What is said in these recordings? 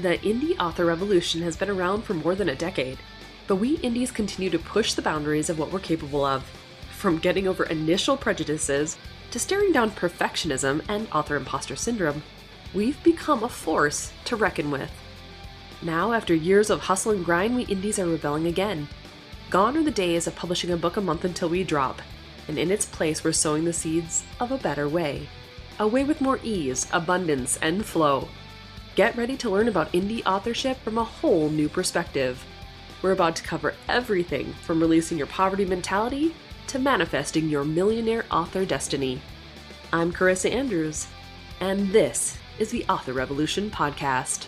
The indie author revolution has been around for more than a decade, but we indies continue to push the boundaries of what we're capable of. From getting over initial prejudices to staring down perfectionism and author imposter syndrome, we've become a force to reckon with. Now, after years of hustle and grind, we indies are rebelling again. Gone are the days of publishing a book a month until we drop, and in its place, we're sowing the seeds of a better way. A way with more ease, abundance, and flow. Get ready to learn about indie authorship from a whole new perspective. We're about to cover everything from releasing your poverty mentality to manifesting your millionaire author destiny. I'm Carissa Andrews, and this is the Author Revolution Podcast.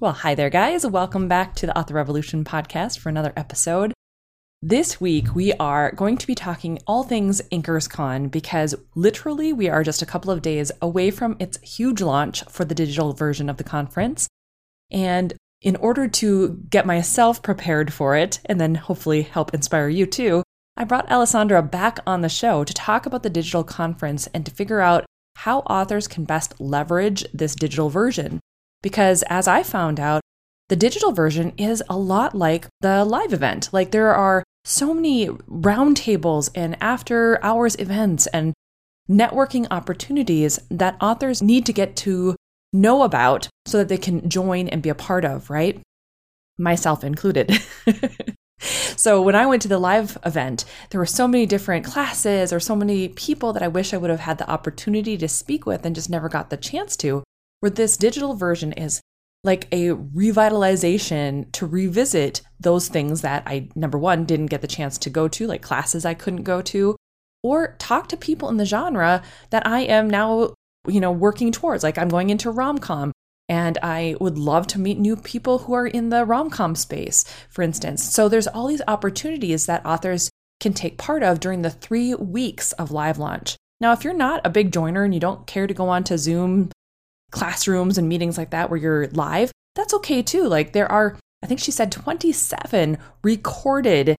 Well, hi there, guys. Welcome back to the Author Revolution podcast for another episode. This week, we are going to be talking all things InkersCon because literally we are just a couple of days away from its huge launch for the digital version of the conference. And in order to get myself prepared for it and then hopefully help inspire you too, I brought Alessandra back on the show to talk about the digital conference and to figure out how authors can best leverage this digital version. Because as I found out, the digital version is a lot like the live event. Like there are so many roundtables and after hours events and networking opportunities that authors need to get to know about so that they can join and be a part of, right? Myself included. so when I went to the live event, there were so many different classes or so many people that I wish I would have had the opportunity to speak with and just never got the chance to. Where this digital version is like a revitalization to revisit those things that I, number one, didn't get the chance to go to, like classes I couldn't go to, or talk to people in the genre that I am now, you know, working towards. Like I'm going into rom com and I would love to meet new people who are in the rom com space, for instance. So there's all these opportunities that authors can take part of during the three weeks of live launch. Now, if you're not a big joiner and you don't care to go on to Zoom classrooms and meetings like that where you're live, that's okay too. Like there are, I think she said 27 recorded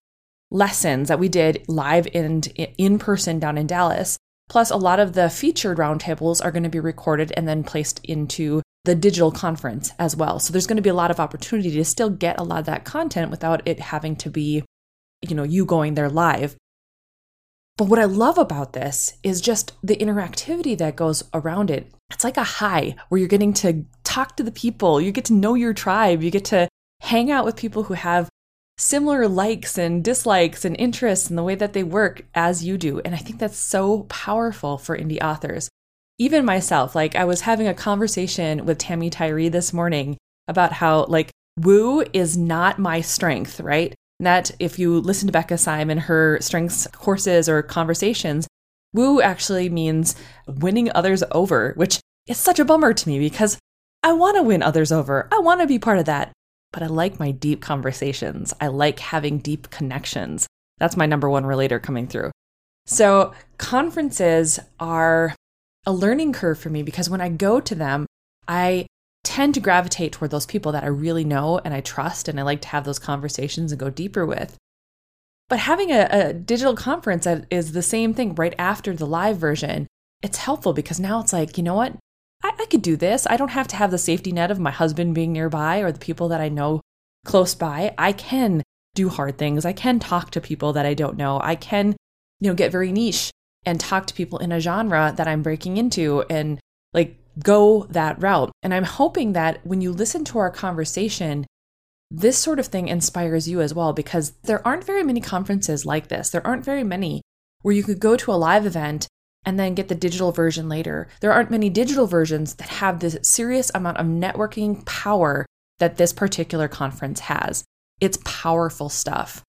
lessons that we did live and in person down in Dallas. Plus, a lot of the featured roundtables are going to be recorded and then placed into the digital conference as well. So there's going to be a lot of opportunity to still get a lot of that content without it having to be, you know, you going there live. But what I love about this is just the interactivity that goes around it. It's like a high where you're getting to talk to the people, you get to know your tribe, you get to hang out with people who have similar likes and dislikes and interests in the way that they work as you do. And I think that's so powerful for indie authors. Even myself, like I was having a conversation with Tammy Tyree this morning about how, like, woo is not my strength, right? that if you listen to Becca Simon, her strengths courses or conversations, woo actually means winning others over, which is such a bummer to me because I want to win others over. I want to be part of that. But I like my deep conversations. I like having deep connections. That's my number one relator coming through. So, conferences are a learning curve for me because when I go to them, I tend to gravitate toward those people that I really know and I trust and I like to have those conversations and go deeper with. But having a, a, digital conference that is the same thing right after the live version, it's helpful because now it's like, you know what? I, I could do this. I don't have to have the safety net of my husband being nearby or the people that I know close by. I can do hard things. I can talk to people that I don't know. I can, you know, get very niche and talk to people in a genre that I'm breaking into and like go that route. And I'm hoping that when you listen to our conversation, this sort of thing inspires you as well because there aren't very many conferences like this. There aren't very many where you could go to a live event and then get the digital version later. There aren't many digital versions that have this serious amount of networking power that this particular conference has. It's powerful stuff.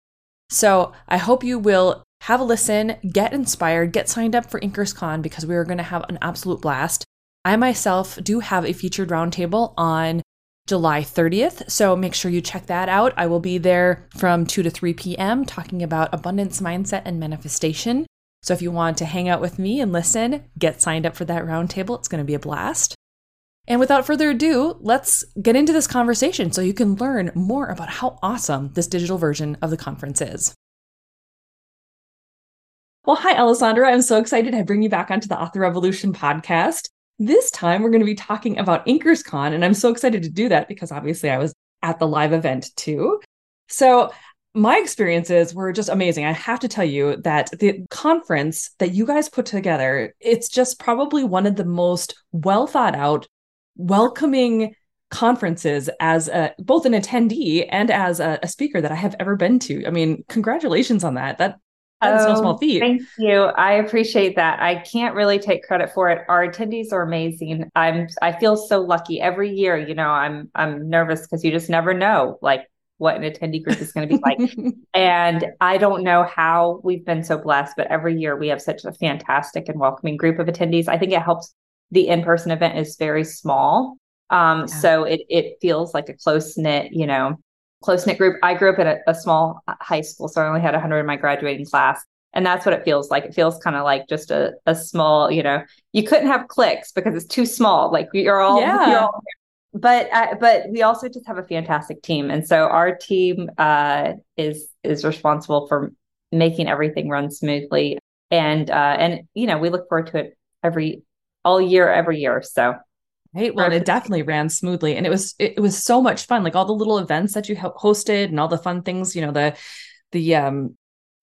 So I hope you will have a listen, get inspired, get signed up for InkersCon because we are going to have an absolute blast. I myself do have a featured roundtable on July 30th, so make sure you check that out. I will be there from 2 to 3 p.m. talking about abundance mindset and manifestation. So if you want to hang out with me and listen, get signed up for that roundtable. It's going to be a blast. And without further ado, let's get into this conversation so you can learn more about how awesome this digital version of the conference is. Well, hi, Alessandra. I'm so excited to bring you back onto the Author Revolution podcast. This time, we're going to be talking about InkersCon, and I'm so excited to do that because obviously I was at the live event too. So, my experiences were just amazing. I have to tell you that the conference that you guys put together, it's just probably one of the most well thought out, welcoming conferences as a, both an attendee and as a, a, speaker that I have ever been to. I mean, congratulations on that. That that is oh, small feat. Thank you. I appreciate that. I can't really take credit for it. Our attendees are amazing. I'm I feel so lucky every year. You know, I'm I'm nervous because you just never know like what an attendee group is going to be like. and I don't know how we've been so blessed, but every year we have such a fantastic and welcoming group of attendees. I think it helps. The in-person event is very small, um, yeah. so it it feels like a close knit, you know, close knit group. I grew up in a, a, small high school, so I only had 100 in my graduating class. And that's what it feels like. It feels kind of like just a, a small, you know, you couldn't have cliques because it's too small. Like you're all, yeah. You're all but uh, but we also just have a fantastic team, and so our team uh, is is responsible for making everything run smoothly, and uh, and you know we look forward to it every all year, every year. So Right. Well, it definitely ran smoothly, and it was it, it, was so much fun. Like all the little events that you hosted, and all the fun things. You know, the the um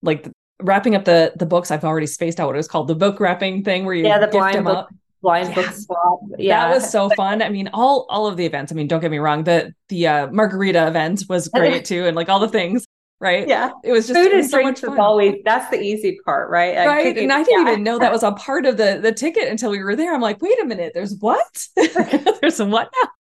like the, wrapping up the the books. I've already spaced out what it was called. The book wrapping thing where you yeah the blind book up. blind yeah. book swap. Yeah, that was so fun. I mean, all all of the events. I mean, don't get me wrong. The the uh, margarita event was great too, and like all the things right? Yeah. It was just food was and so drinks is always that's the easy part, right? Like, right. and I didn't yeah. even know that was a part of the the ticket until we were there. I'm like, wait a minute, there's what? there's what now?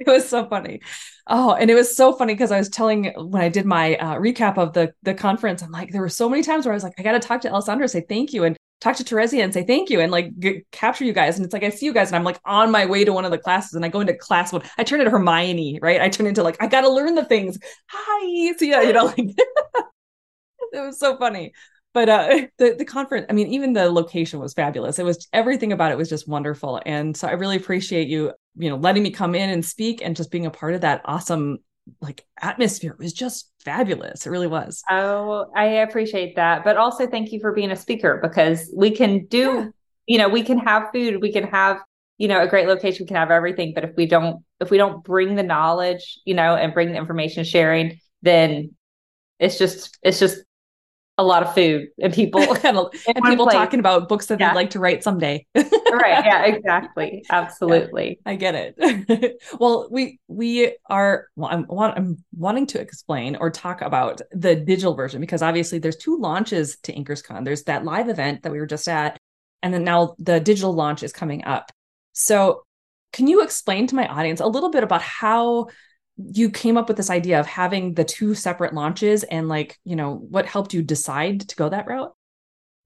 It was so funny. Oh, and it was so funny because I was telling when I did my uh, recap of the the conference, I'm like, there were so many times where I was like, I got to talk to Alessandra, say thank you, and talk to Teresia and say thank you and like get, capture you guys. And it's like I see you guys and I'm like on my way to one of the classes and I go into class one. I turn into Hermione, right? I turn into like I got to learn the things. Hi, so yeah, you know, like it was so funny. But uh, the the conference, I mean, even the location was fabulous. It was everything about it was just wonderful, and so I really appreciate you, you know, letting me come in and speak and just being a part of that awesome like atmosphere. It was just fabulous. It really was. Oh i appreciate that. But also thank you for being a speaker because we can do yeah. you know we can have food we can have you know a great location we can have everything. But if we don't if we don't bring the knowledge you know and bring the information sharing then it's just it's just a lot of food and people and, and people place. talking about books that yeah. they'd like to write someday. right. Yeah, exactly. Absolutely. Yeah, I get it. well, we we are well, I'm I'm wanting to explain or talk about the digital version because obviously there's two launches to InkersCon. There's that live event that we were just at, and then now the digital launch is coming up. So can you explain to my audience a little bit about how you came up with this idea of having the two separate launches and like you know what helped you decide to go that route?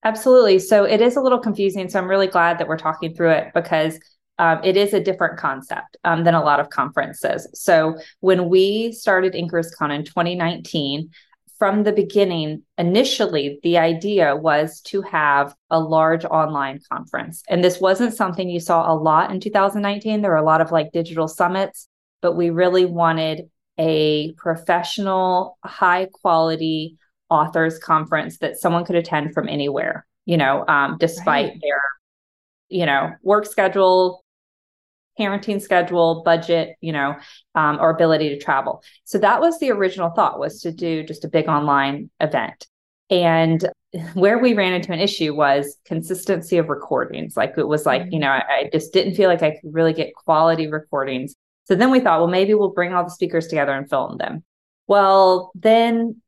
Absolutely. So it is a little confusing. So i'm really glad that we're talking through it because um, it is a different concept um, than a lot of conferences. So when we started inkerscon in 2019 from the beginning initially the idea was to have a large online conference. And this wasn't something you saw a lot in 2019 there were a lot of like digital summits but we really wanted a professional, high quality authors conference that someone could attend from anywhere, you know, um, despite right. their, you know, work schedule, parenting schedule, budget, you know, um, or ability to travel. So that was the original thought was to do just a big online event. And where we ran into an issue was consistency of recordings. Like it was like, mm-hmm. you know, I, I just didn't feel like I could really get quality recordings so then we thought, well, maybe we'll bring all the speakers together and film them. Well, then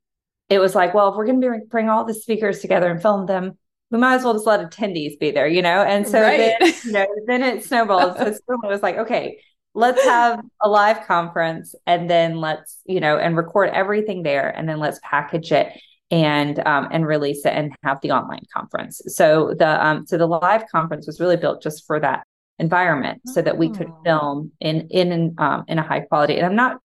it was like, well, if we're going to bring all the speakers together and film them, we might as well just let attendees be there, you know? And so right. then, you know, then it snowballed. so it was like, okay, let's have a live conference and then let's, you know, and record everything there and then let's package it and um, and release it and have the online conference. So the um, so the live conference was really built just for that environment so that we could oh. film in in um, in a high quality. And I'm not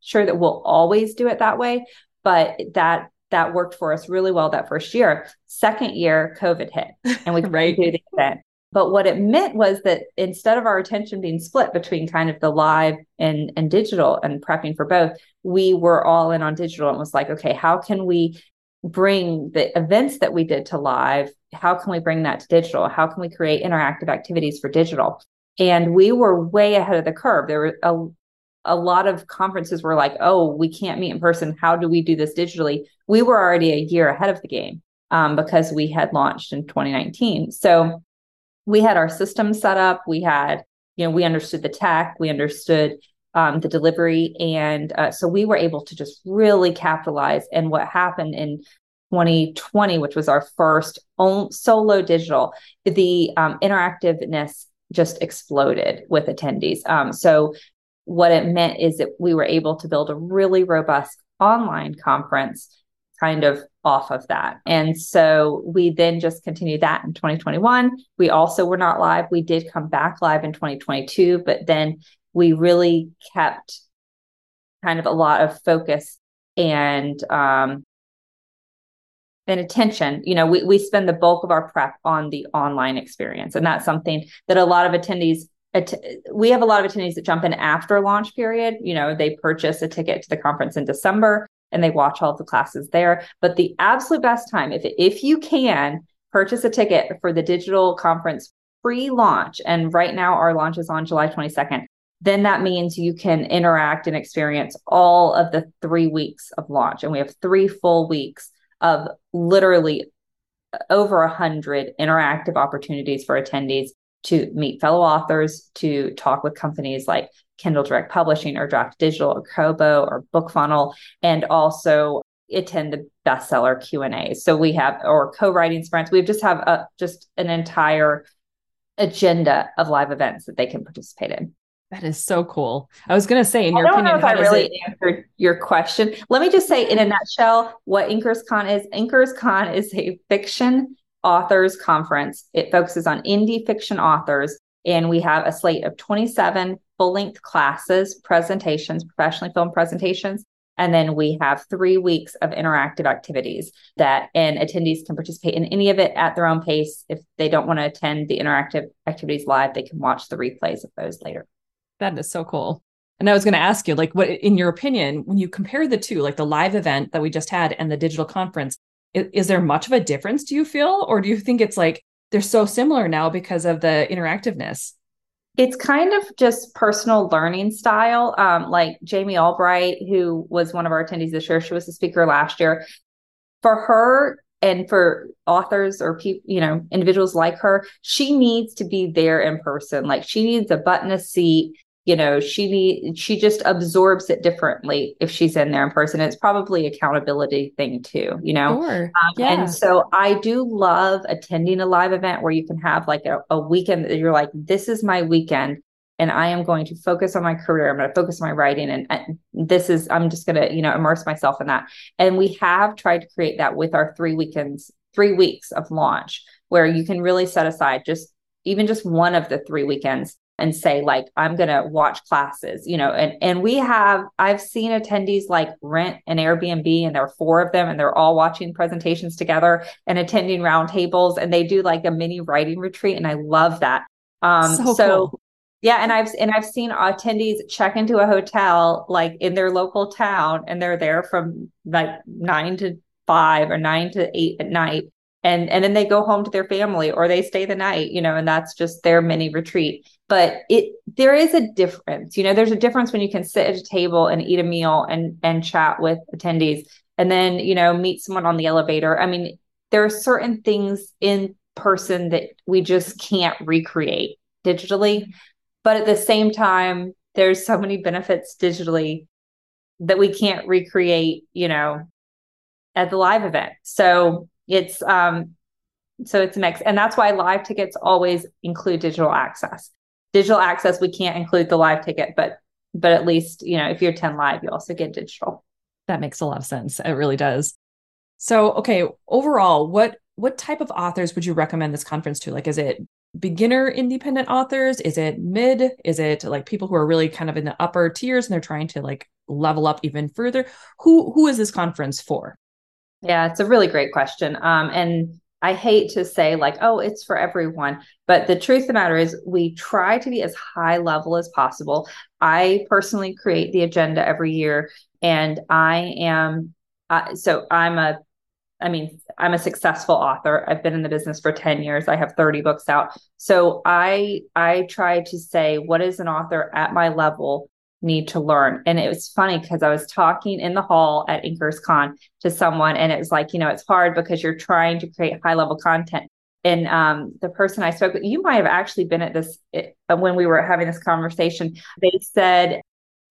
sure that we'll always do it that way, but that that worked for us really well that first year. Second year, COVID hit, and we right. do the event. But what it meant was that instead of our attention being split between kind of the live and, and digital and prepping for both, we were all in on digital and was like, okay, how can we bring the events that we did to live how can we bring that to digital? How can we create interactive activities for digital? And we were way ahead of the curve. There were a, a lot of conferences were like oh we can't meet in person. How do we do this digitally? We were already a year ahead of the game um, because we had launched in 2019 so we had our system set up. We had you know we understood the tech. We understood um, the delivery. And uh, so we were able to just really capitalize. And what happened in 2020, which was our first own solo digital, the um, interactiveness just exploded with attendees. Um, so what it meant is that we were able to build a really robust online conference kind of off of that. And so we then just continued that in 2021. We also were not live. We did come back live in 2022, but then we really kept kind of a lot of focus and um, and attention. You know, we we spend the bulk of our prep on the online experience, and that's something that a lot of attendees. we have a lot of attendees that jump in after launch period. You know, they purchase a ticket to the conference in December and they watch all of the classes there. But the absolute best time, if if you can purchase a ticket for the digital conference pre-launch, and right now our launch is on July 22nd then that means you can interact and experience all of the three weeks of launch. And we have three full weeks of literally over a hundred interactive opportunities for attendees to meet fellow authors, to talk with companies like Kindle Direct Publishing or Draft2Digital or Kobo or BookFunnel, and also attend the bestseller Q and A. So we have or co-writing sprints. We just have a, just an entire agenda of live events that they can participate in. That is so cool. I was going to say, in your I opinion, if I really it... answered your question. Let me just say, in a nutshell, what InkersCon is. InkersCon is a fiction authors conference. It focuses on indie fiction authors, and we have a slate of 27 full-length classes, presentations, professionally filmed presentations, and then we have three weeks of interactive activities that and attendees can participate in any of it at their own pace. If they don't want to attend the interactive activities live, they can watch the replays of those later. That is so cool. And I was going to ask you, like, what, in your opinion, when you compare the two, like the live event that we just had and the digital conference, is, there much of a difference, do you feel? Or do you think it's like they're so similar now because of the interactiveness? It's kind of just personal learning style. Um, like Jamie Albright, who was one of our attendees this year, she was a speaker last year. For her, and for authors or people you know individuals like her she needs to be there in person like she needs a button a seat you know she need she just absorbs it differently if she's in there in person it's probably accountability thing too you know sure. um, yeah. and so i do love attending a live event where you can have like a, a weekend that you're like this is my weekend and i am going to focus on my career i'm going to focus on my writing and, and this is i'm just going to you know immerse myself in that and we have tried to create that with our three weekends three weeks of launch where you can really set aside just even just one of the three weekends and say like i'm going to watch classes you know and and we have i've seen attendees like rent an airbnb and there are four of them and they're all watching presentations together and attending roundtables and they do like a mini writing retreat and i love that um so, so cool. yeah and i've and i've seen attendees check into a hotel like in their local town and they're there from like 9 to 5 or 9 to 8 at night and and then they go home to their family or they stay the night you know and that's just their mini retreat. But it there is a difference you know there's a difference when you can sit at a table and eat a meal and and chat with attendees and then you know meet someone on the elevator. I mean there are certain things in person that we just can't recreate digitally but at the same time there's so many benefits digitally that we can't recreate you know at the live event. So it's um so it's a mix and that's why live tickets always include digital access. Digital access we can't include the live ticket but but at least you know if you're 10 live you also get digital. That makes a lot of sense. It really does. So okay overall what what type of authors would you recommend this conference to? Like is it beginner independent authors? Is it mid? Is it like people who are really kind of in the upper tiers and they're trying to like level up even further? Who who is this conference for yeah, it's a really great question. Um, and I hate to say like, oh, it's for everyone, but the truth of the matter is we try to be as high level as possible. I personally create the agenda every year, and I am uh, so I'm a I mean, I'm a successful author. I've been in the business for 10 years. I have 30 books out. So I I try to say what is an author at my level need to learn. And it was funny because I was talking in the hall at Inkers Con to someone and it was like, you know, it's hard because you're trying to create high level content. And um, the person I spoke with, you might have actually been at this it, when we were having this conversation. They said,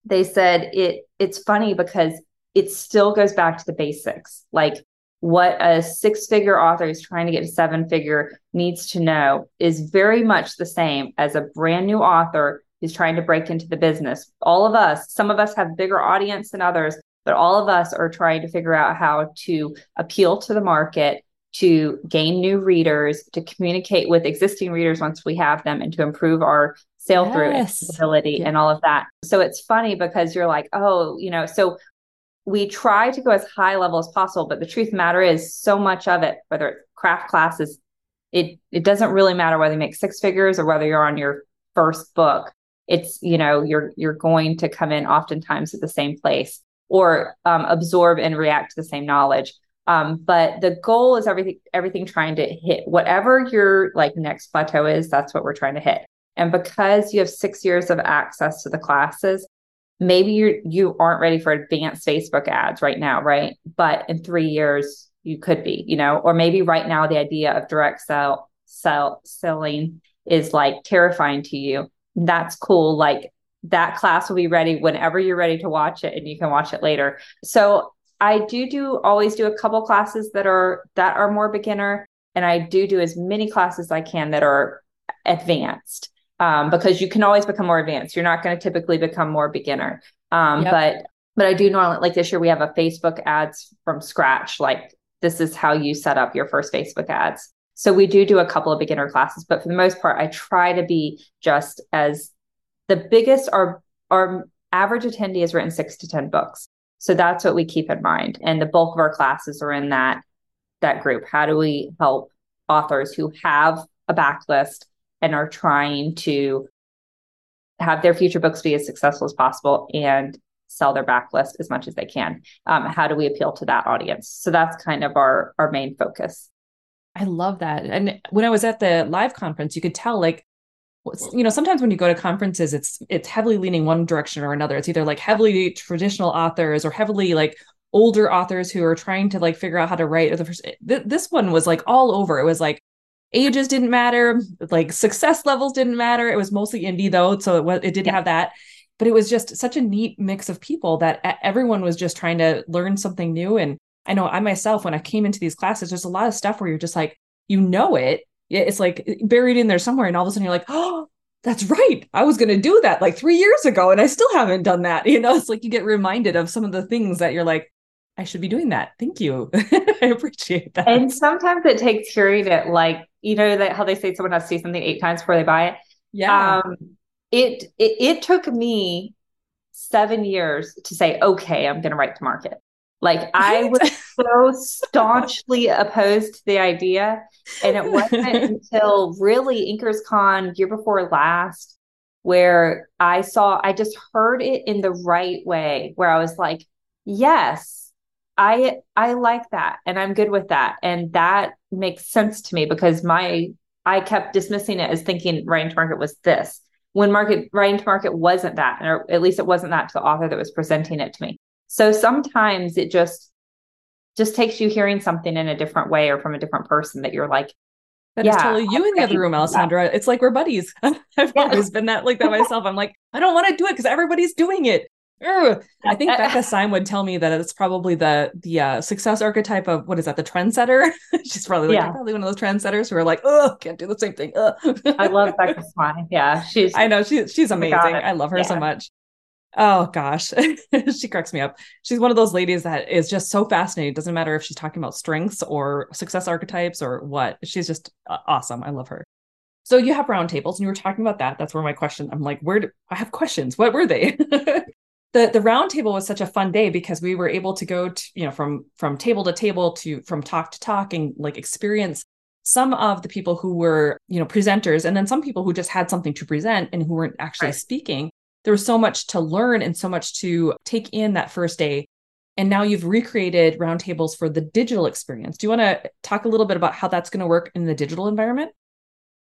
they said it. It's funny because it still goes back to the basics. Like what a six figure author is trying to get to seven figure needs to know is very much the same as a brand new author who's trying to break into the business. All of us, some of us have bigger audience than others, but all of us are trying to figure out how to appeal to the market, to gain new readers, to communicate with existing readers once we have them, and to improve our sale through yes. ability yeah. and all of that. So it's funny because you're like, oh, you know, so we try to go as high level as possible, but the truth of the matter is so much of it, whether it's craft classes, it it doesn't really matter whether you make six figures or whether you're on your first book. It's you know you're you're going to come in oftentimes at the same place or um, absorb and react to the same knowledge. Um, but the goal is everything everything trying to hit whatever your like next plateau is. That's what we're trying to hit. And because you have six years of access to the classes, maybe you you aren't ready for advanced Facebook ads right now, right? But in three years you could be, you know, or maybe right now the idea of direct sell sell selling is like terrifying to you. That's cool. Like that class will be ready whenever you're ready to watch it and you can watch it later. So I do do always do a couple classes that are that are more beginner and I do do as many classes as I can that are advanced um, because you can always become more advanced. You're not going to typically become more beginner. Um, yep. But but I do normally like this year we have a Facebook ads from scratch. Like this is how you set up your first Facebook ads. So we do do a couple of beginner classes, but for the most part, I try to be just as the biggest. Our our average attendee has written six to ten books, so that's what we keep in mind. And the bulk of our classes are in that that group. How do we help authors who have a backlist and are trying to have their future books be as successful as possible and sell their backlist as much as they can. Um, how do we appeal to that audience? So that's kind of our our main focus. I love that. And when I was at the live conference, you could tell like you know sometimes when you go to conferences it's it's heavily leaning one direction or another it's either like heavily traditional authors or heavily like older authors who are trying to like figure out how to write or the first eh, this one was like all over it was like ages didn't matter like success levels didn't matter it was mostly indie though so it was it did yeah. have that but it was just such a neat mix of people that everyone was just trying to learn something new and i know i myself when i came into these classes there's a lot of stuff where you're just like you know it it's like buried in there somewhere and all of a sudden you're like oh that's right i was going to do that like three years ago and i still haven't done that you know it's like you get reminded of some of the things that you're like I should be doing that. Thank you. I appreciate that. And sometimes it takes hearing it like, you know, that how they say someone has to see something eight times before they buy it. Yeah. Um, it, it it took me seven years to say, okay, I'm gonna write to market. Like I was so staunchly opposed to the idea. And it wasn't until really Inkers Con year before last where I saw I just heard it in the right way where I was like, yes, I I like that and I'm good with that. And that makes sense to me because my I kept dismissing it as thinking writing to market was this. When market writing to market wasn't that, or at least it wasn't that to the author that was presenting it to me. So sometimes it just just takes you hearing something in a different way or from a different person that you're like, that yeah, is totally you in the other room, Alessandra. It's like we're buddies. I've always been that like that myself. I'm like, I don't want to do it because everybody's doing it. I think Becca Syme would tell me that it's probably the the uh, success archetype of what is that the trendsetter. She's probably like yeah. probably one of those trendsetters who are like, oh, can't do the same thing. I love Becca Syme. Yeah, she's. I know she's she's amazing. I love her yeah. so much. Oh gosh, she cracks me up. She's one of those ladies that is just so fascinating. It doesn't matter if she's talking about strengths or success archetypes or what. She's just uh, awesome. I love her. So you have roundtables, and you were talking about that. That's where my question. I'm like, where do I have questions? What were they? the the roundtable was such a fun day because we were able to go to you know from from table to table to from talk to talk and like experience some of the people who were you know presenters and then some people who just had something to present and who weren't actually right. speaking there was so much to learn and so much to take in that first day and now you've recreated roundtables for the digital experience. Do you want to talk a little bit about how that's going to work in the digital environment?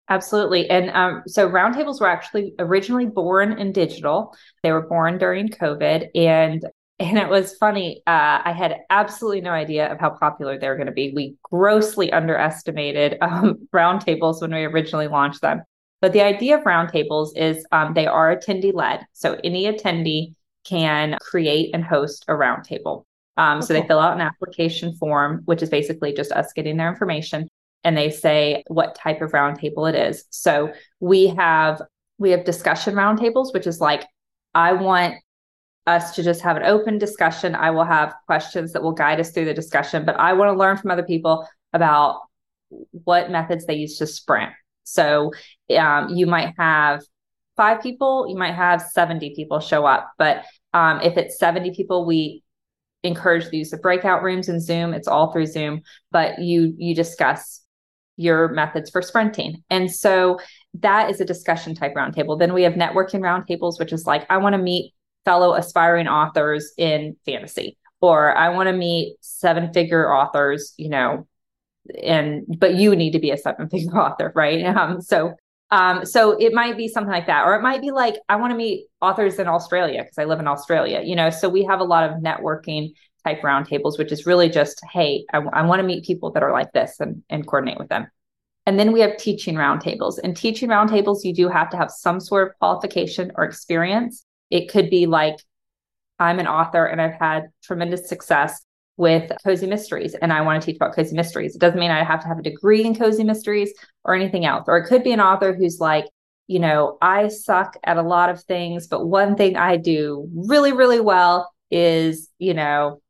Absolutely. And um, so roundtables were actually originally born in digital. They were born during COVID. And and it was funny. Uh, I had absolutely no idea of how popular they were going to be. We grossly underestimated um, roundtables when we originally launched them. But the idea of roundtables is um, they are attendee led. So any attendee can create and host a roundtable. Um, okay. So they fill out an application form, which is basically just us getting their information, and they say what type of roundtable it is. So we have we have discussion roundtables, which is like I want us to just have an open discussion. I will have questions that will guide us through the discussion, but I want to learn from other people about what methods they use to sprint. So um, you might have five people, you might have 70 people show up. But um, if it's 70 people, we encourage the use of breakout rooms in Zoom. It's all through Zoom, but you you discuss your methods for sprinting. And so that is a discussion type roundtable. Then we have networking roundtables, which is like, I want to meet fellow aspiring authors in fantasy, or I want to meet seven figure authors, you know, and but you need to be a seven figure author, right? Um, so um, so it might be something like that, or it might be like, I want to meet authors in Australia because I live in Australia, you know. So we have a lot of networking type roundtables, which is really just, hey, I, I want to meet people that are like this and, and coordinate with them. And then we have teaching roundtables. And teaching roundtables, you do have to have some sort of qualification or experience. It could be like, I'm an author and I've had tremendous success with cozy mysteries and I want to teach about cozy mysteries. It doesn't mean I have to have a degree in cozy mysteries or anything else. Or it could be an author who's like, you know, I suck at a lot of things, but one thing I do really, really well is, you know,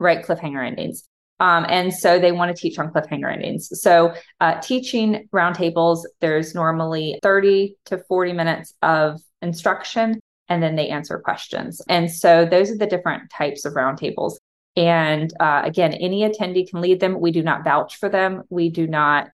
write cliffhanger endings. Um, and so they want to teach on cliffhanger endings. So, uh, teaching roundtables, there's normally 30 to 40 minutes of instruction, and then they answer questions. And so, those are the different types of roundtables. And uh, again, any attendee can lead them. We do not vouch for them. We do not,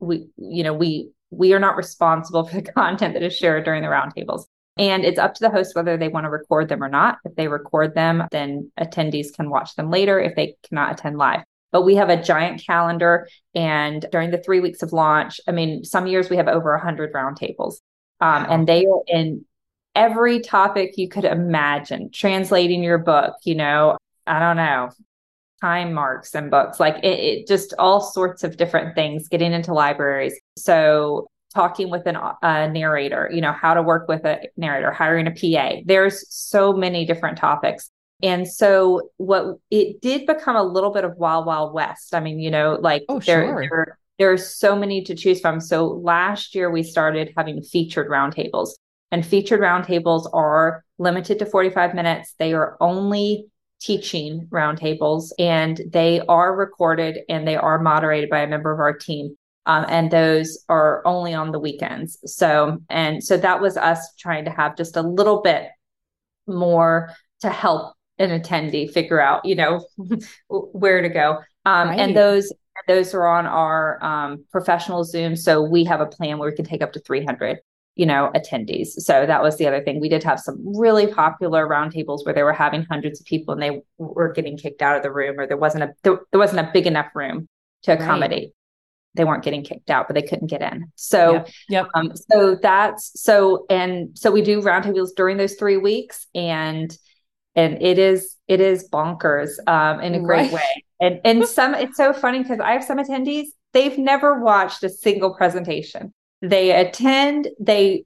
we, you know, we, we are not responsible for the content that is shared during the roundtables. And it's up to the host whether they want to record them or not. If they record them, then attendees can watch them later if they cannot attend live. But we have a giant calendar. And during the three weeks of launch, I mean, some years we have over 100 roundtables. Um, wow. And they are in every topic you could imagine translating your book, you know, I don't know, time marks and books, like it, it just all sorts of different things, getting into libraries. So talking with an, a narrator, you know, how to work with a narrator, hiring a PA. There's so many different topics. And so what it did become a little bit of wild, wild west. I mean, you know, like oh, there, sure. there, there are so many to choose from. So last year we started having featured roundtables and featured roundtables are limited to 45 minutes. They are only teaching roundtables, and they are recorded and they are moderated by a member of our team. Um, and those are only on the weekends. So, and so that was us trying to have just a little bit more to help an attendee figure out, you know, where to go. Um, right. And those those are on our um, professional Zoom. So we have a plan where we can take up to 300 you know, attendees. So that was the other thing. We did have some really popular roundtables where they were having hundreds of people and they were getting kicked out of the room, or there wasn't a there, there wasn't a big enough room to accommodate. Right. They weren't getting kicked out, but they couldn't get in. So, yep. yep. Um, so that's so, and so we do roundtables during those three weeks, and and it is it is bonkers um, in a great right. way. And and some it's so funny because I have some attendees they've never watched a single presentation they attend, they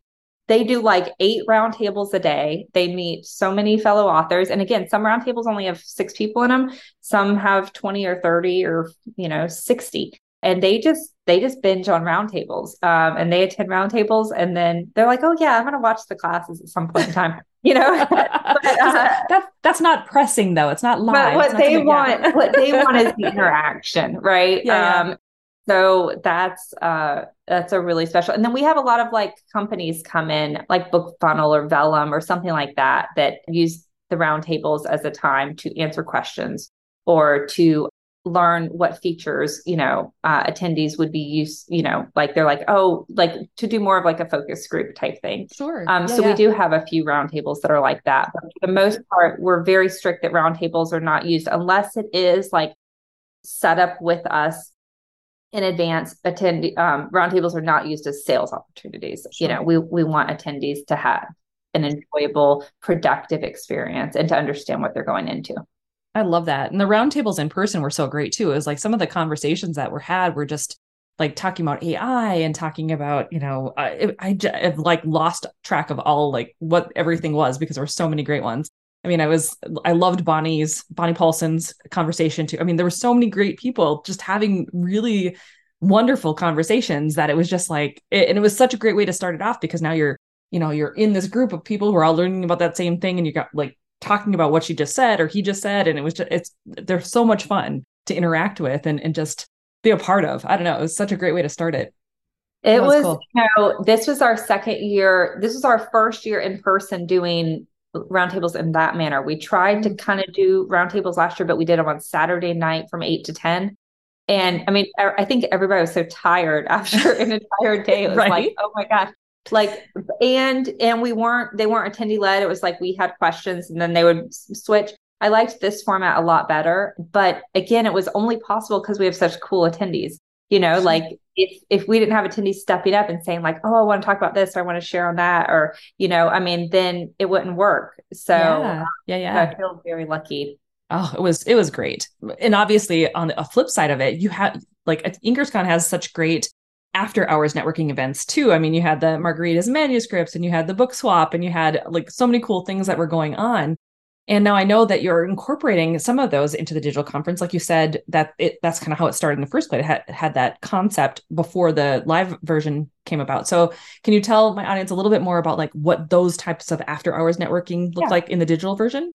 they do like eight roundtables a day. They meet so many fellow authors. And again, some roundtables only have six people in them. Some have 20 or 30 or, you know, 60. And they just, they just binge on roundtables um, and they attend roundtables and then they're like, oh yeah, I'm going to watch the classes at some point in time. You know, but, uh, that's that's not pressing though. It's not live. But what they want, what they want is the interaction, right? Yeah, um, yeah. So that's uh that's a really special. And then we have a lot of like companies come in, like BookFunnel or Vellum or something like that, that use the roundtables as a time to answer questions or to learn what features you know uh, attendees would be used you know like they're like oh like to do more of like a focus group type thing sure um, yeah, so yeah. we do have a few roundtables that are like that but for the most part we're very strict that roundtables are not used unless it is like set up with us in advance attend um, roundtables are not used as sales opportunities sure. you know we we want attendees to have an enjoyable productive experience and to understand what they're going into I love that. And the roundtables in person were so great too. It was like some of the conversations that were had were just like talking about AI and talking about, you know, I, I, I like lost track of all like what everything was because there were so many great ones. I mean, I was, I loved Bonnie's, Bonnie Paulson's conversation too. I mean, there were so many great people just having really wonderful conversations that it was just like, it, and it was such a great way to start it off because now you're, you know, you're in this group of people who are all learning about that same thing and you got like talking about what she just said or he just said and it was just it's they're so much fun to interact with and, and just be a part of i don't know it was such a great way to start it it was, cool. you know this was our second year this was our first year in person doing roundtables in that manner. We tried to mm-hmm. kind of do roundtables last year but we did them on saturday night from 8 to 10 and i mean i think everybody was so tired after an entire day. It was right? like oh my gosh. Like and and we weren't they weren't attendee led. It was like we had questions and then they would switch. I liked this format a lot better but again it was only possible because we have such cool attendees you know like if if we didn't have attendees stepping up and saying like oh i want to talk about this or i want to share on that or you know i mean then it wouldn't work so yeah um, yeah, yeah. i feel very lucky oh it was it was great and obviously on the flip side of it you have like inkerscon has such great after hours networking events too. I mean, you had the margaritas manuscripts and you had the book swap and you had like so many cool things that were going on. And now I know that you're incorporating some of those into the digital conference. Like you said, that it that's kind of how it started in the first place. It had, had that concept before the live version came about. So can you tell my audience a little bit more about like what those types of after hours networking look yeah. like in the digital version?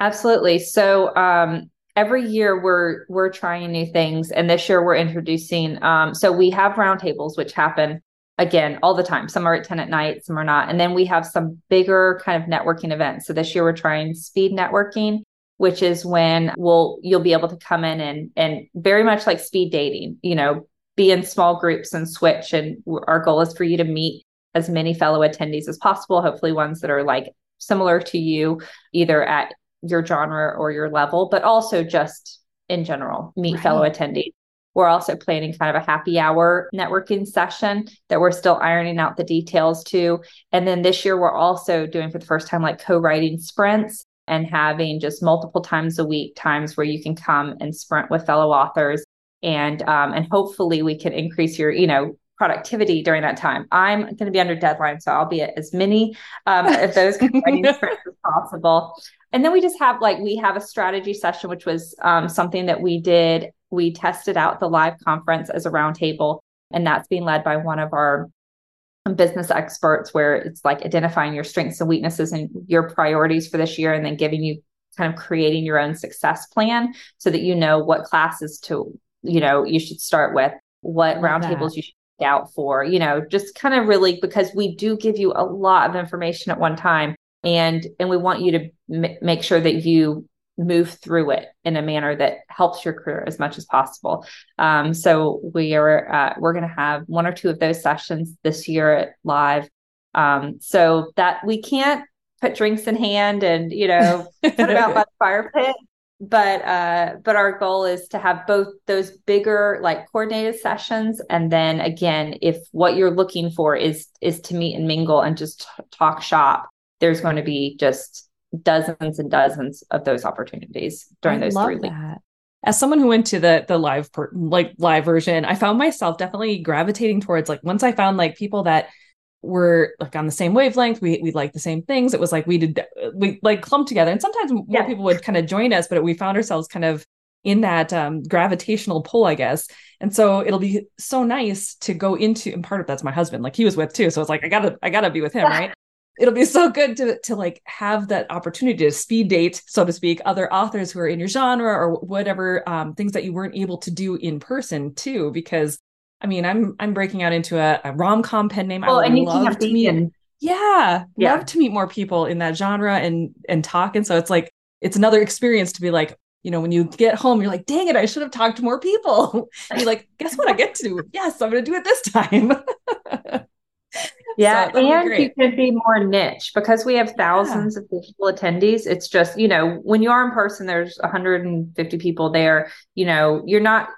Absolutely. So um, every year we're we're trying new things and this year we're introducing um, so we have roundtables which happen again all the time some are at 10 at night some are not and then we have some bigger kind of networking events so this year we're trying speed networking which is when we'll you'll be able to come in and and very much like speed dating you know be in small groups and switch and our goal is for you to meet as many fellow attendees as possible hopefully ones that are like similar to you either at your genre or your level, but also just in general, meet right. fellow attendees. We're also planning kind of a happy hour networking session that we're still ironing out the details to. And then this year, we're also doing for the first time like co writing sprints and having just multiple times a week times where you can come and sprint with fellow authors and um, and hopefully we can increase your you know productivity during that time. I'm going to be under deadline, so I'll be at as many um, of those writing sprints as possible and then we just have like we have a strategy session which was um, something that we did we tested out the live conference as a roundtable and that's being led by one of our business experts where it's like identifying your strengths and weaknesses and your priorities for this year and then giving you kind of creating your own success plan so that you know what classes to you know you should start with what roundtables you should out for you know just kind of really because we do give you a lot of information at one time and and we want you to m- make sure that you move through it in a manner that helps your career as much as possible. Um, so we are uh, we're going to have one or two of those sessions this year live. Um, so that we can't put drinks in hand and you know put them out by the fire pit. But uh, but our goal is to have both those bigger like coordinated sessions, and then again, if what you're looking for is is to meet and mingle and just t- talk shop, there's going to be just dozens and dozens of those opportunities during I those three weeks. As someone who went to the the live per, like live version, I found myself definitely gravitating towards like once I found like people that were like on the same wavelength, we we like the same things. It was like we did we like clumped together, and sometimes more yeah. people would kind of join us, but we found ourselves kind of in that um, gravitational pull, I guess. And so it'll be so nice to go into, and part of that's my husband, like he was with too. So it's like I gotta I gotta be with him, right? It'll be so good to to like have that opportunity to speed date so to speak other authors who are in your genre or whatever um, things that you weren't able to do in person too because i mean i'm i'm breaking out into a, a rom-com pen name well, i would love to meet and, yeah, yeah love to meet more people in that genre and and talk and so it's like it's another experience to be like you know, when you get home, you're like, dang it, I should have talked to more people. And you're like, guess what? I get to do. Yes, I'm going to do it this time. yeah. So and you can be more niche because we have thousands yeah. of digital attendees. It's just, you know, when you are in person, there's 150 people there. You know, you're not,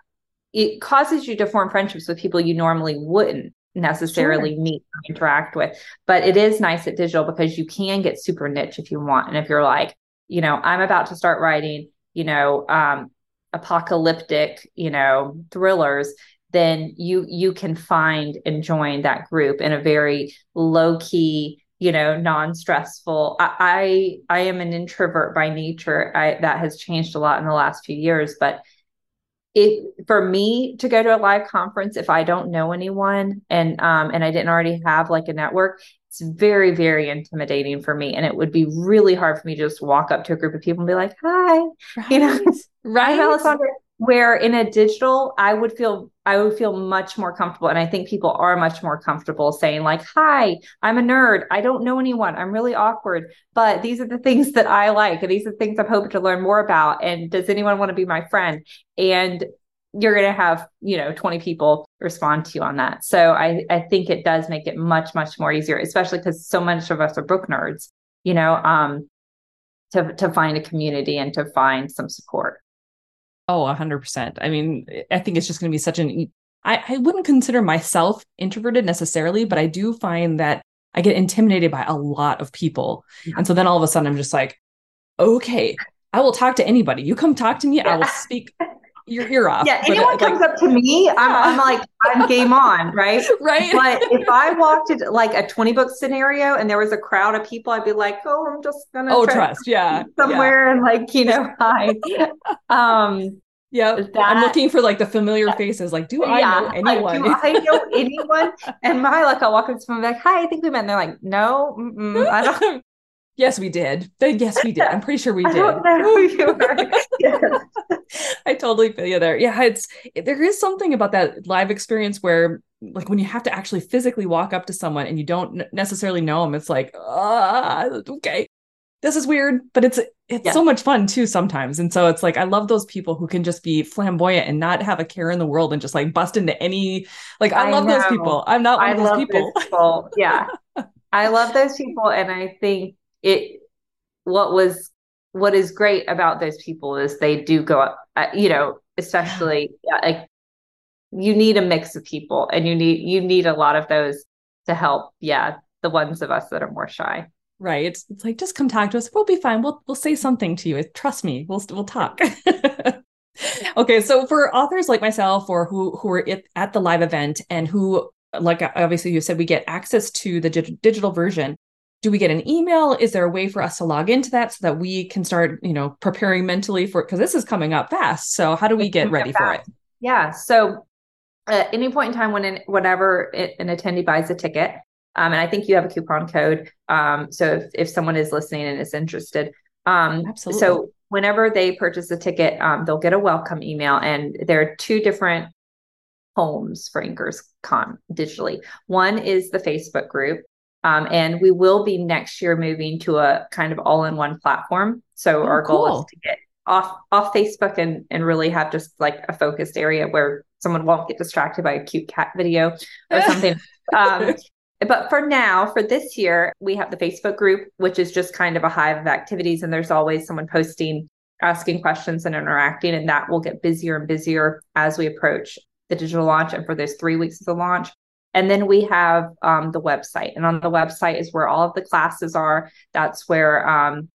it causes you to form friendships with people you normally wouldn't necessarily sure. meet or interact with. But it is nice at digital because you can get super niche if you want. And if you're like, you know, I'm about to start writing, you know, um, apocalyptic, you know, thrillers, then you you can find and join that group in a very low key, you know, non-stressful. I, I I am an introvert by nature. I that has changed a lot in the last few years, but if for me to go to a live conference if i don't know anyone and um and i didn't already have like a network it's very very intimidating for me and it would be really hard for me to just walk up to a group of people and be like hi right. you know right Alessandra where in a digital i would feel i would feel much more comfortable. And i think people are much more comfortable saying like hi i'm a nerd. I don't know anyone. I'm really awkward. But these are the things that i like. And these are the things i'm hoping to learn more about. And does anyone want to be my friend? And you're going to have you know 20 people respond to you on that. So i i think it does make it much much more easier especially because so much of us are book nerds you know um to to find a community and to find some support Oh, 100%. I mean, I think it's just going to be such an. I, I wouldn't consider myself introverted necessarily, but I do find that I get intimidated by a lot of people. Yeah. And so then all of a sudden I'm just like, okay, I will talk to anybody. You come talk to me, yeah. I will speak your ear off. Yeah, anyone comes like, up to me, I'm, I'm like, I'm game on, right? right. But if I walked into like a 20 book scenario and there was a crowd of people, I'd be like, oh, I'm just gonna oh trust, yeah, somewhere yeah. and like you know hide. um, yeah, that, I'm looking for like the familiar faces. Like, do I yeah, know anyone? Like, do I know anyone? and my luck, I'll walk up to someone like, "Hi, I think we met." And they're like, "No, I don't." Yes, we did. Yes, we did. I'm pretty sure we did. I, I totally feel you there. Yeah, it's there is something about that live experience where, like, when you have to actually physically walk up to someone and you don't necessarily know them, it's like, ah, okay, this is weird, but it's it's yeah. so much fun too sometimes. And so it's like I love those people who can just be flamboyant and not have a care in the world and just like bust into any like I, I love know. those people. I'm not one I of those people. those people. Yeah. I love those people and I think it what was what is great about those people is they do go up uh, you know especially yeah, like you need a mix of people and you need you need a lot of those to help yeah the ones of us that are more shy. Right. It's, it's like just come talk to us. We'll be fine. We'll we'll say something to you. Trust me. We'll we'll talk. Okay. So for authors like myself or who who are at, at the live event and who like obviously you said we get access to the digital version do we get an email? Is there a way for us to log into that so that we can start you know preparing mentally for it because this is coming up fast. So how do we get ready for it? yeah. So at any point in time when an, whenever an attendee buys a ticket um, and i think you have a coupon code um, so if, if someone is listening and is interested um, Absolutely. so whenever they purchase a ticket um, they'll get a welcome email and there are two different homes for Inkers Con digitally. One is the Facebook group, um, and we will be next year moving to a kind of all-in-one platform. So oh, our goal cool. is to get off off Facebook and and really have just like a focused area where someone won't get distracted by a cute cat video or something. um, but for now, for this year, we have the Facebook group, which is just kind of a hive of activities, and there's always someone posting, asking questions, and interacting, and that will get busier and busier as we approach the digital launch and for those three weeks of the launch. And then we have um, the website, and on the website is where all of the classes are. That's where um,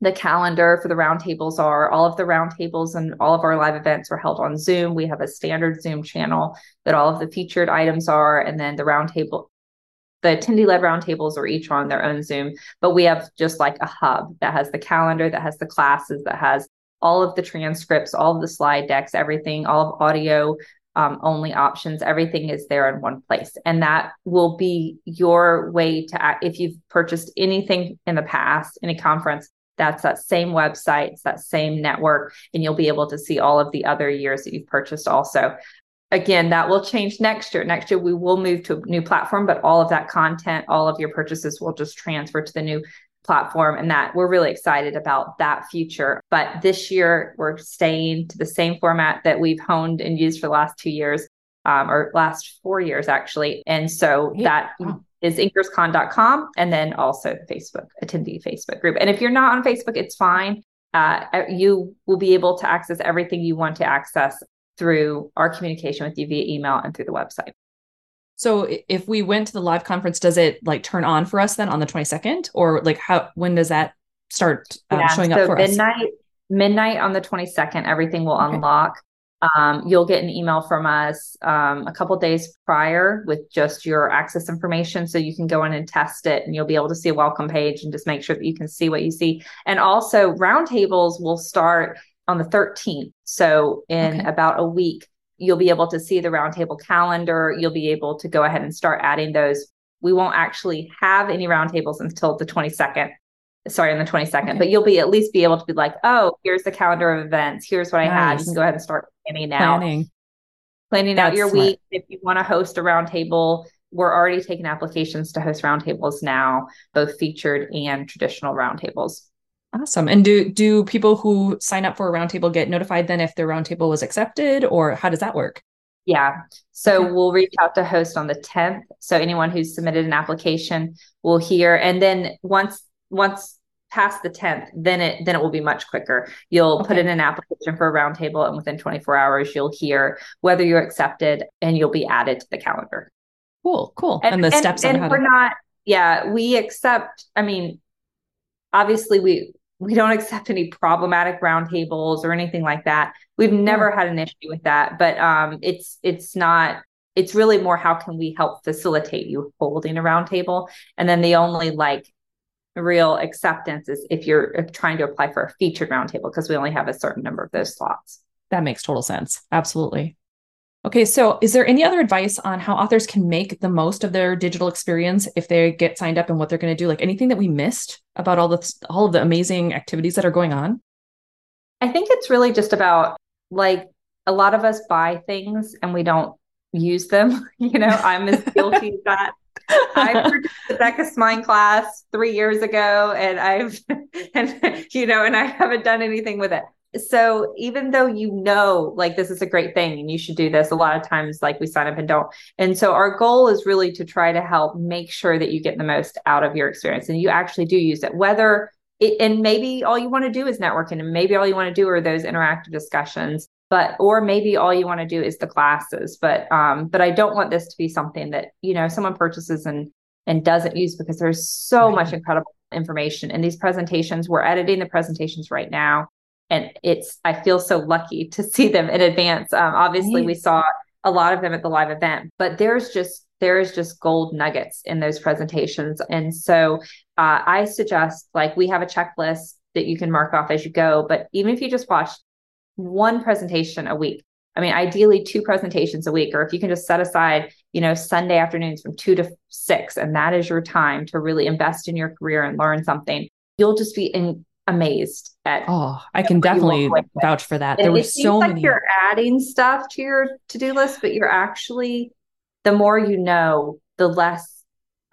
the calendar for the roundtables are. All of the roundtables and all of our live events are held on Zoom. We have a standard Zoom channel that all of the featured items are, and then the roundtable, the attendee led roundtables are each on their own Zoom. But we have just like a hub that has the calendar, that has the classes, that has all of the transcripts, all of the slide decks, everything, all of audio um, only options. Everything is there in one place. And that will be your way to act. If you've purchased anything in the past, any conference, that's that same website, it's that same network, and you'll be able to see all of the other years that you've purchased also. Again, that will change next year. Next year, we will move to a new platform, but all of that content, all of your purchases will just transfer to the new platform and that we're really excited about that future. But this year we're staying to the same format that we've honed and used for the last two years, um, or last four years actually. And so that is inkerscon.com and then also the Facebook attendee Facebook group. And if you're not on Facebook, it's fine. Uh, you will be able to access everything you want to access through our communication with you via email and through the website. So if we went to the live conference, does it like turn on for us then on the 22nd or like how, when does that start um, yeah, showing so up for midnight, us? Midnight on the 22nd, everything will okay. unlock. Um, you'll get an email from us um, a couple days prior with just your access information so you can go in and test it and you'll be able to see a welcome page and just make sure that you can see what you see and also roundtables will start on the 13th so in okay. about a week you'll be able to see the roundtable calendar. You'll be able to go ahead and start adding those. We won't actually have any roundtables until the 22nd. Sorry, on the 22nd, okay. but you'll be at least be able to be like, oh, here's the calendar of events. Here's what nice. I have. You can go ahead and start planning now. Planning, planning out your smart. week. If you want to host a roundtable, we're already taking applications to host roundtables now, both featured and traditional roundtables. Awesome. And do do people who sign up for a roundtable get notified then if their roundtable was accepted, or how does that work? Yeah. So okay. we'll reach out to host on the 10th. So anyone who's submitted an application will hear. And then once once past the 10th, then it then it will be much quicker. You'll okay. put in an application for a roundtable, and within 24 hours, you'll hear whether you're accepted and you'll be added to the calendar. Cool, cool. And, and the steps and, and we're to- not, yeah, we accept, I mean, obviously we we don't accept any problematic roundtables or anything like that. We've never had an issue with that, but um, it's it's not. It's really more how can we help facilitate you holding a roundtable, and then the only like real acceptance is if you're trying to apply for a featured roundtable because we only have a certain number of those slots. That makes total sense. Absolutely. Okay, so is there any other advice on how authors can make the most of their digital experience if they get signed up and what they're going to do? Like anything that we missed about all the all of the amazing activities that are going on? I think it's really just about like a lot of us buy things and we don't use them. you know, I'm as guilty as that. I purchased the Becca Syme class three years ago and I've and you know, and I haven't done anything with it so even though you know like this is a great thing and you should do this a lot of times like we sign up and don't. And so our goal is really to try to help make sure that you get the most out of your experience. And you actually do use it whether it, and maybe all you want to do is networking and maybe all you want to do are those interactive discussions but or maybe all you want to do is the classes. But um but i don't want this to be something that you know someone purchases and and doesn't use because there's so right. much incredible information. In these presentations we're editing the presentations right now and it's I feel so lucky to see them in advance. Um, obviously, right. we saw a lot of them at the live event, but there's just there is just gold nuggets in those presentations, and so uh, I suggest like we have a checklist that you can mark off as you go. But even if you just watch one presentation a week, I mean, ideally two presentations a week, or if you can just set aside, you know, Sunday afternoons from two to six, and that is your time to really invest in your career and learn something, you'll just be in, amazed at. Oh, I can definitely vouch for that. And there were so like many. You're adding stuff to your to do list, but you're actually the more you know, the less.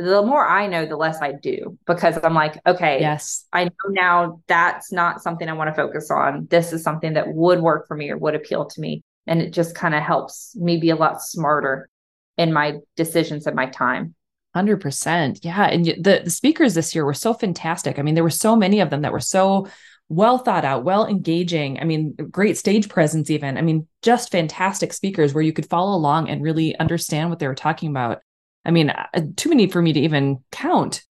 The more I know, the less I do because I'm like, okay, yes, I know now that's not something I want to focus on. This is something that would work for me or would appeal to me. And it just kind of helps me be a lot smarter in my decisions and my time. Hundred percent, yeah. And the the speakers this year were so fantastic. I mean, there were so many of them that were so well thought out, well engaging. I mean, great stage presence, even. I mean, just fantastic speakers where you could follow along and really understand what they were talking about. I mean, uh, too many for me to even count.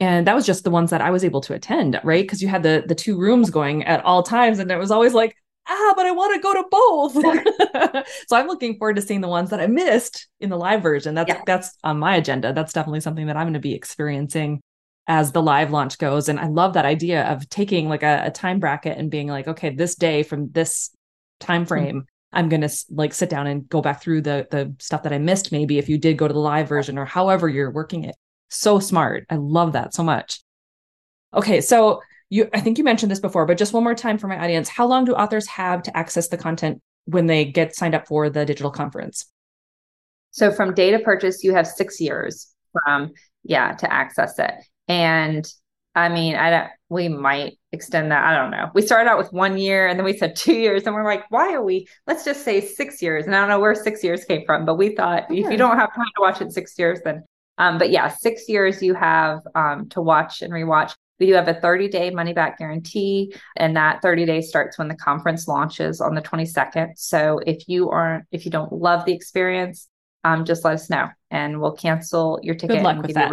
And that was just the ones that I was able to attend, right? Because you had the the two rooms going at all times, and it was always like, ah, but I want to go to both. so I'm looking forward to seeing the ones that I missed in the live version. That's yeah. that's on my agenda. That's definitely something that I'm going to be experiencing as the live launch goes. And I love that idea of taking like a, a time bracket and being like, okay, this day from this time mm-hmm. frame, mm-hmm. I'm going to like sit down and go back through the the stuff that I missed. Maybe if you did go to the live version or however you're working it. So smart. I love that so much. Okay, so you i think you mentioned this before but just one more time for my audience how long do authors have to access the content when they get signed up for the digital conference so from date of purchase you have six years from yeah to access it and I mean, I don't, we might extend that. I don't know. We started out with one year and then we said two years and we're like, why are we, let's just say six years. And I don't know where six years came from, but we thought if you don't have time to watch it six years, then, um, but yeah, six years you have um, to watch and rewatch. We do have a 30 day money back guarantee, and that 30 days starts when the conference launches on the 22nd. So if you aren't, if you don't love the experience, um, just let us know and we'll cancel your ticket. Good luck with that.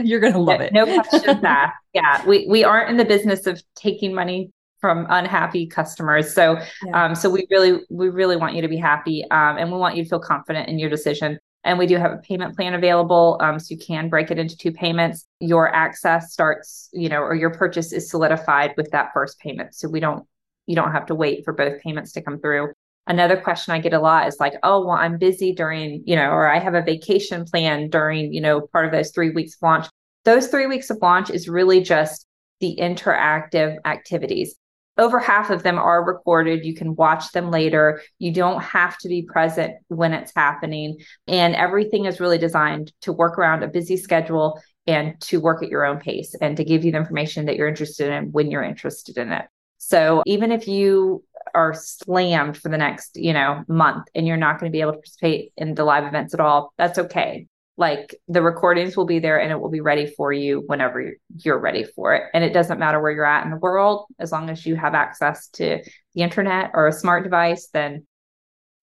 You are going to love it. No questions asked. Yeah. We, we aren't in the business of taking money from unhappy customers. So, yeah. um, so we really, we really want you to be happy. Um, and we want you to feel confident in your decision. And we do have a payment plan available. Um, so you can break it into two payments. Your access starts, you know, or your purchase is solidified with that first payment. So we don't, you don't have to wait for both payments to come through. Another question I get a lot is like, oh, well, I'm busy during, you know, or I have a vacation plan during, you know, part of those three weeks of launch. Those three weeks of launch is really just the interactive activities. Over half of them are recorded. You can watch them later. You don't have to be present when it's happening. And everything is really designed to work around a busy schedule and to work at your own pace and to give you the information that you're interested in when you're interested in it. So even if you are slammed for the next, you know, month and you're not going to be able to participate in the live events at all, that's okay. Like the recordings will be there and it will be ready for you whenever you're ready for it. And it doesn't matter where you're at in the world, as long as you have access to the internet or a smart device, then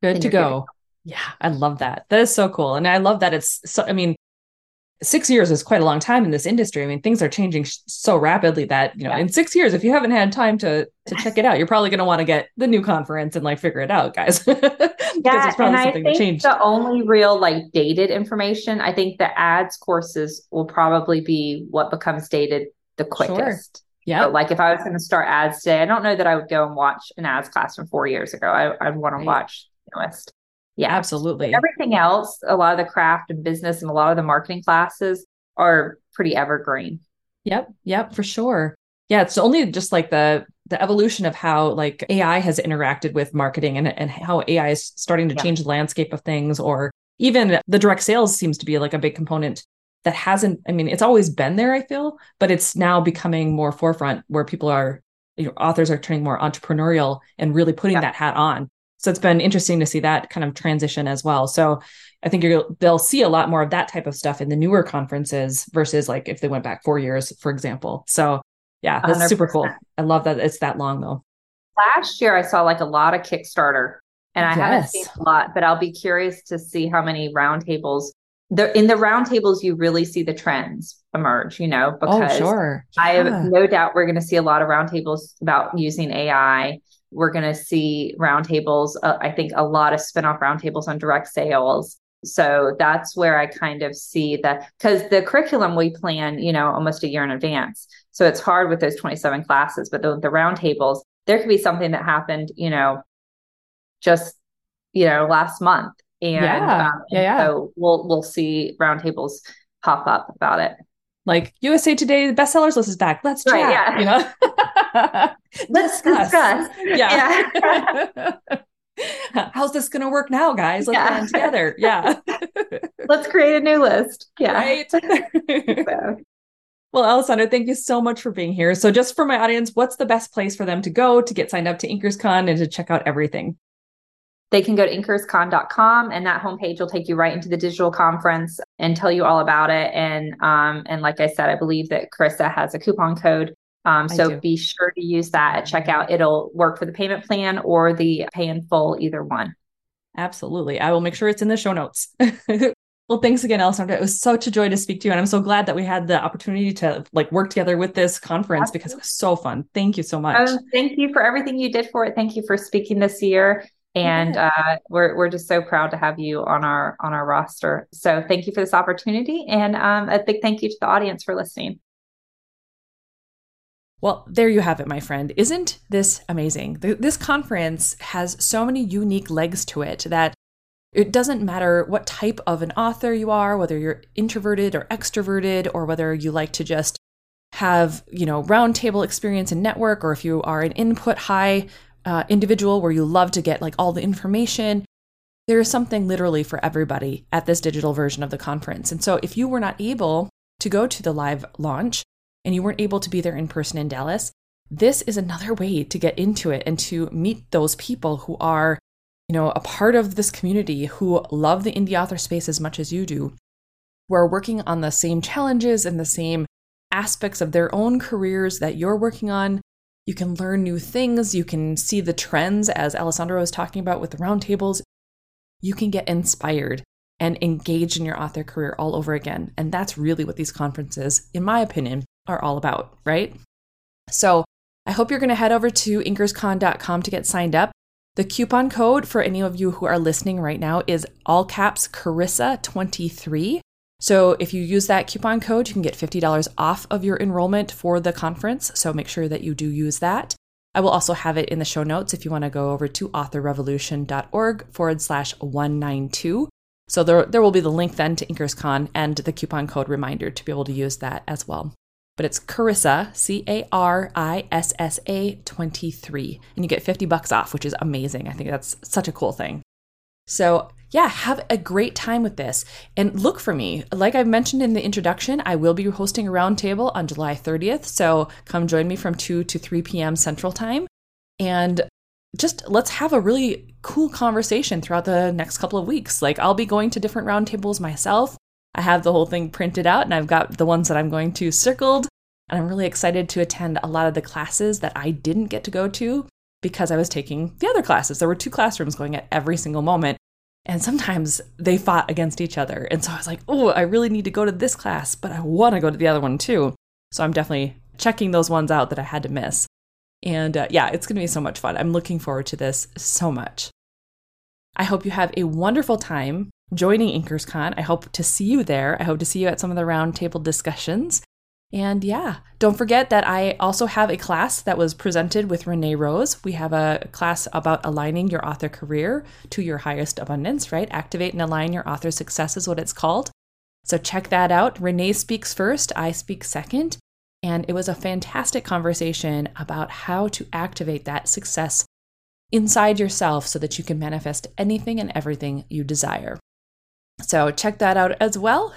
good, then to, go. go. Yeah, I love that. That is so cool. And I love that it's so, I mean, six years is quite a long time in this industry. I mean, things are changing so rapidly that you know, yeah. in six years, if you haven't had time to to check it out, you're probably going to want to get the new conference and like figure it out, guys. yeah, and I think the only real like dated information, I think the ads courses will probably be what becomes dated the quickest. Sure. Yeah. Like if I was going to start ads today, I don't know that I would go and watch an ads class from four years ago. I, I'd want right. to watch the newest. Yeah, absolutely. But everything else, a lot of the craft and business and a lot of the marketing classes are pretty evergreen. Yep, yep, for sure. Yeah, it's only just like the the evolution of how like AI has interacted with marketing and and how AI is starting to yeah. change the landscape of things or even the direct sales seems to be like a big component that hasn't I mean it's always been there I feel, but it's now becoming more forefront where people are you know authors are turning more entrepreneurial and really putting yeah. that hat on so it's been interesting to see that kind of transition as well. So I think you'll they'll see a lot more of that type of stuff in the newer conferences versus like if they went back four years, for example. So yeah, that's 100%. super cool. I love that it's that long though. Last year I saw like a lot of Kickstarter and I yes. haven't seen a lot, but I'll be curious to see how many roundtables the in the roundtables you really see the trends emerge, you know, oh, because oh, sure. I have no doubt we're going to see a lot of roundtables about using AI we're going to see roundtables. Uh, I think a lot of spinoff roundtables on direct sales. So that's where I kind of see that because the curriculum we plan, you know, almost a year in advance. So it's hard with those 27 classes, but the, the roundtables, there could be something that happened, you know, just, you know, last month. And, yeah, um, yeah, yeah. so we'll, we'll see roundtables pop up about it like USA Today the bestsellers list is back. Let's chat. Right, yeah. You know, let's discuss. discuss. Yeah. yeah. How's this going to work now, guys? Let's yeah. get together. Yeah. let's create a new list. Yeah. Right. so. Well, Alessandra, thank you so much for being here. So, just for my audience, what's the best place for them to go to get signed up to InkersCon and to check out everything? They can go to inkerscon.com and that homepage will take you right into the digital conference and tell you all about it. And um, and like I said, I believe that Carissa has a coupon code. Um, so be sure to use that at checkout. It'll work for the payment plan or the pay in full, either one. Absolutely. I will make sure it's in the show notes. well, thanks again, Alessandra. It was such a joy to speak to you. And I'm so glad that we had the opportunity to like work together with this conference Absolutely. because it was so fun. Thank you so much. Um, thank you for everything you did for it. Thank you for speaking this year and uh, we're we're just so proud to have you on our on our roster. So thank you for this opportunity, and um, a big thank you to the audience for listening. Well, there you have it, my friend. Isn't this amazing? This conference has so many unique legs to it that it doesn't matter what type of an author you are, whether you're introverted or extroverted, or whether you like to just have, you know, roundtable experience and network, or if you are an input high uh, individual where you love to get like all the information. There is something literally for everybody at this digital version of the conference. And so if you were not able to go to the live launch, and you weren't able to be there in person in Dallas, this is another way to get into it and to meet those people who are, you know, a part of this community who love the indie author space as much as you do, who are working on the same challenges and the same aspects of their own careers that you're working on. You can learn new things. You can see the trends, as Alessandra was talking about with the roundtables. You can get inspired and engage in your author career all over again. And that's really what these conferences, in my opinion, are all about, right? So I hope you're going to head over to inkerscon.com to get signed up. The coupon code for any of you who are listening right now is all caps Carissa23. So if you use that coupon code, you can get $50 off of your enrollment for the conference. So make sure that you do use that. I will also have it in the show notes if you want to go over to authorrevolution.org forward slash 192. So there, there will be the link then to InkersCon and the coupon code reminder to be able to use that as well. But it's Carissa, C A R I S S A 23. And you get 50 bucks off, which is amazing. I think that's such a cool thing. So, yeah, have a great time with this. And look for me. Like I mentioned in the introduction, I will be hosting a roundtable on July 30th. So come join me from 2 to 3 p.m. Central Time. And just let's have a really cool conversation throughout the next couple of weeks. Like, I'll be going to different roundtables myself. I have the whole thing printed out and I've got the ones that I'm going to circled. And I'm really excited to attend a lot of the classes that I didn't get to go to because I was taking the other classes. There were two classrooms going at every single moment. And sometimes they fought against each other. And so I was like, oh, I really need to go to this class, but I want to go to the other one too. So I'm definitely checking those ones out that I had to miss. And uh, yeah, it's going to be so much fun. I'm looking forward to this so much. I hope you have a wonderful time joining InkersCon. I hope to see you there. I hope to see you at some of the roundtable discussions. And yeah, don't forget that I also have a class that was presented with Renee Rose. We have a class about aligning your author career to your highest abundance, right? Activate and align your author success is what it's called. So check that out. Renee speaks first, I speak second. And it was a fantastic conversation about how to activate that success inside yourself so that you can manifest anything and everything you desire. So, check that out as well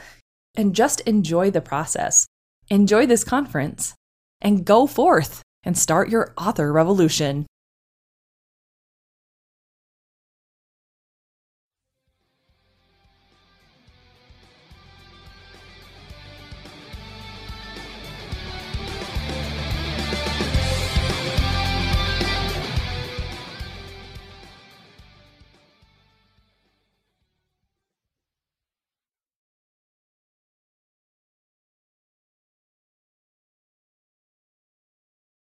and just enjoy the process. Enjoy this conference and go forth and start your author revolution.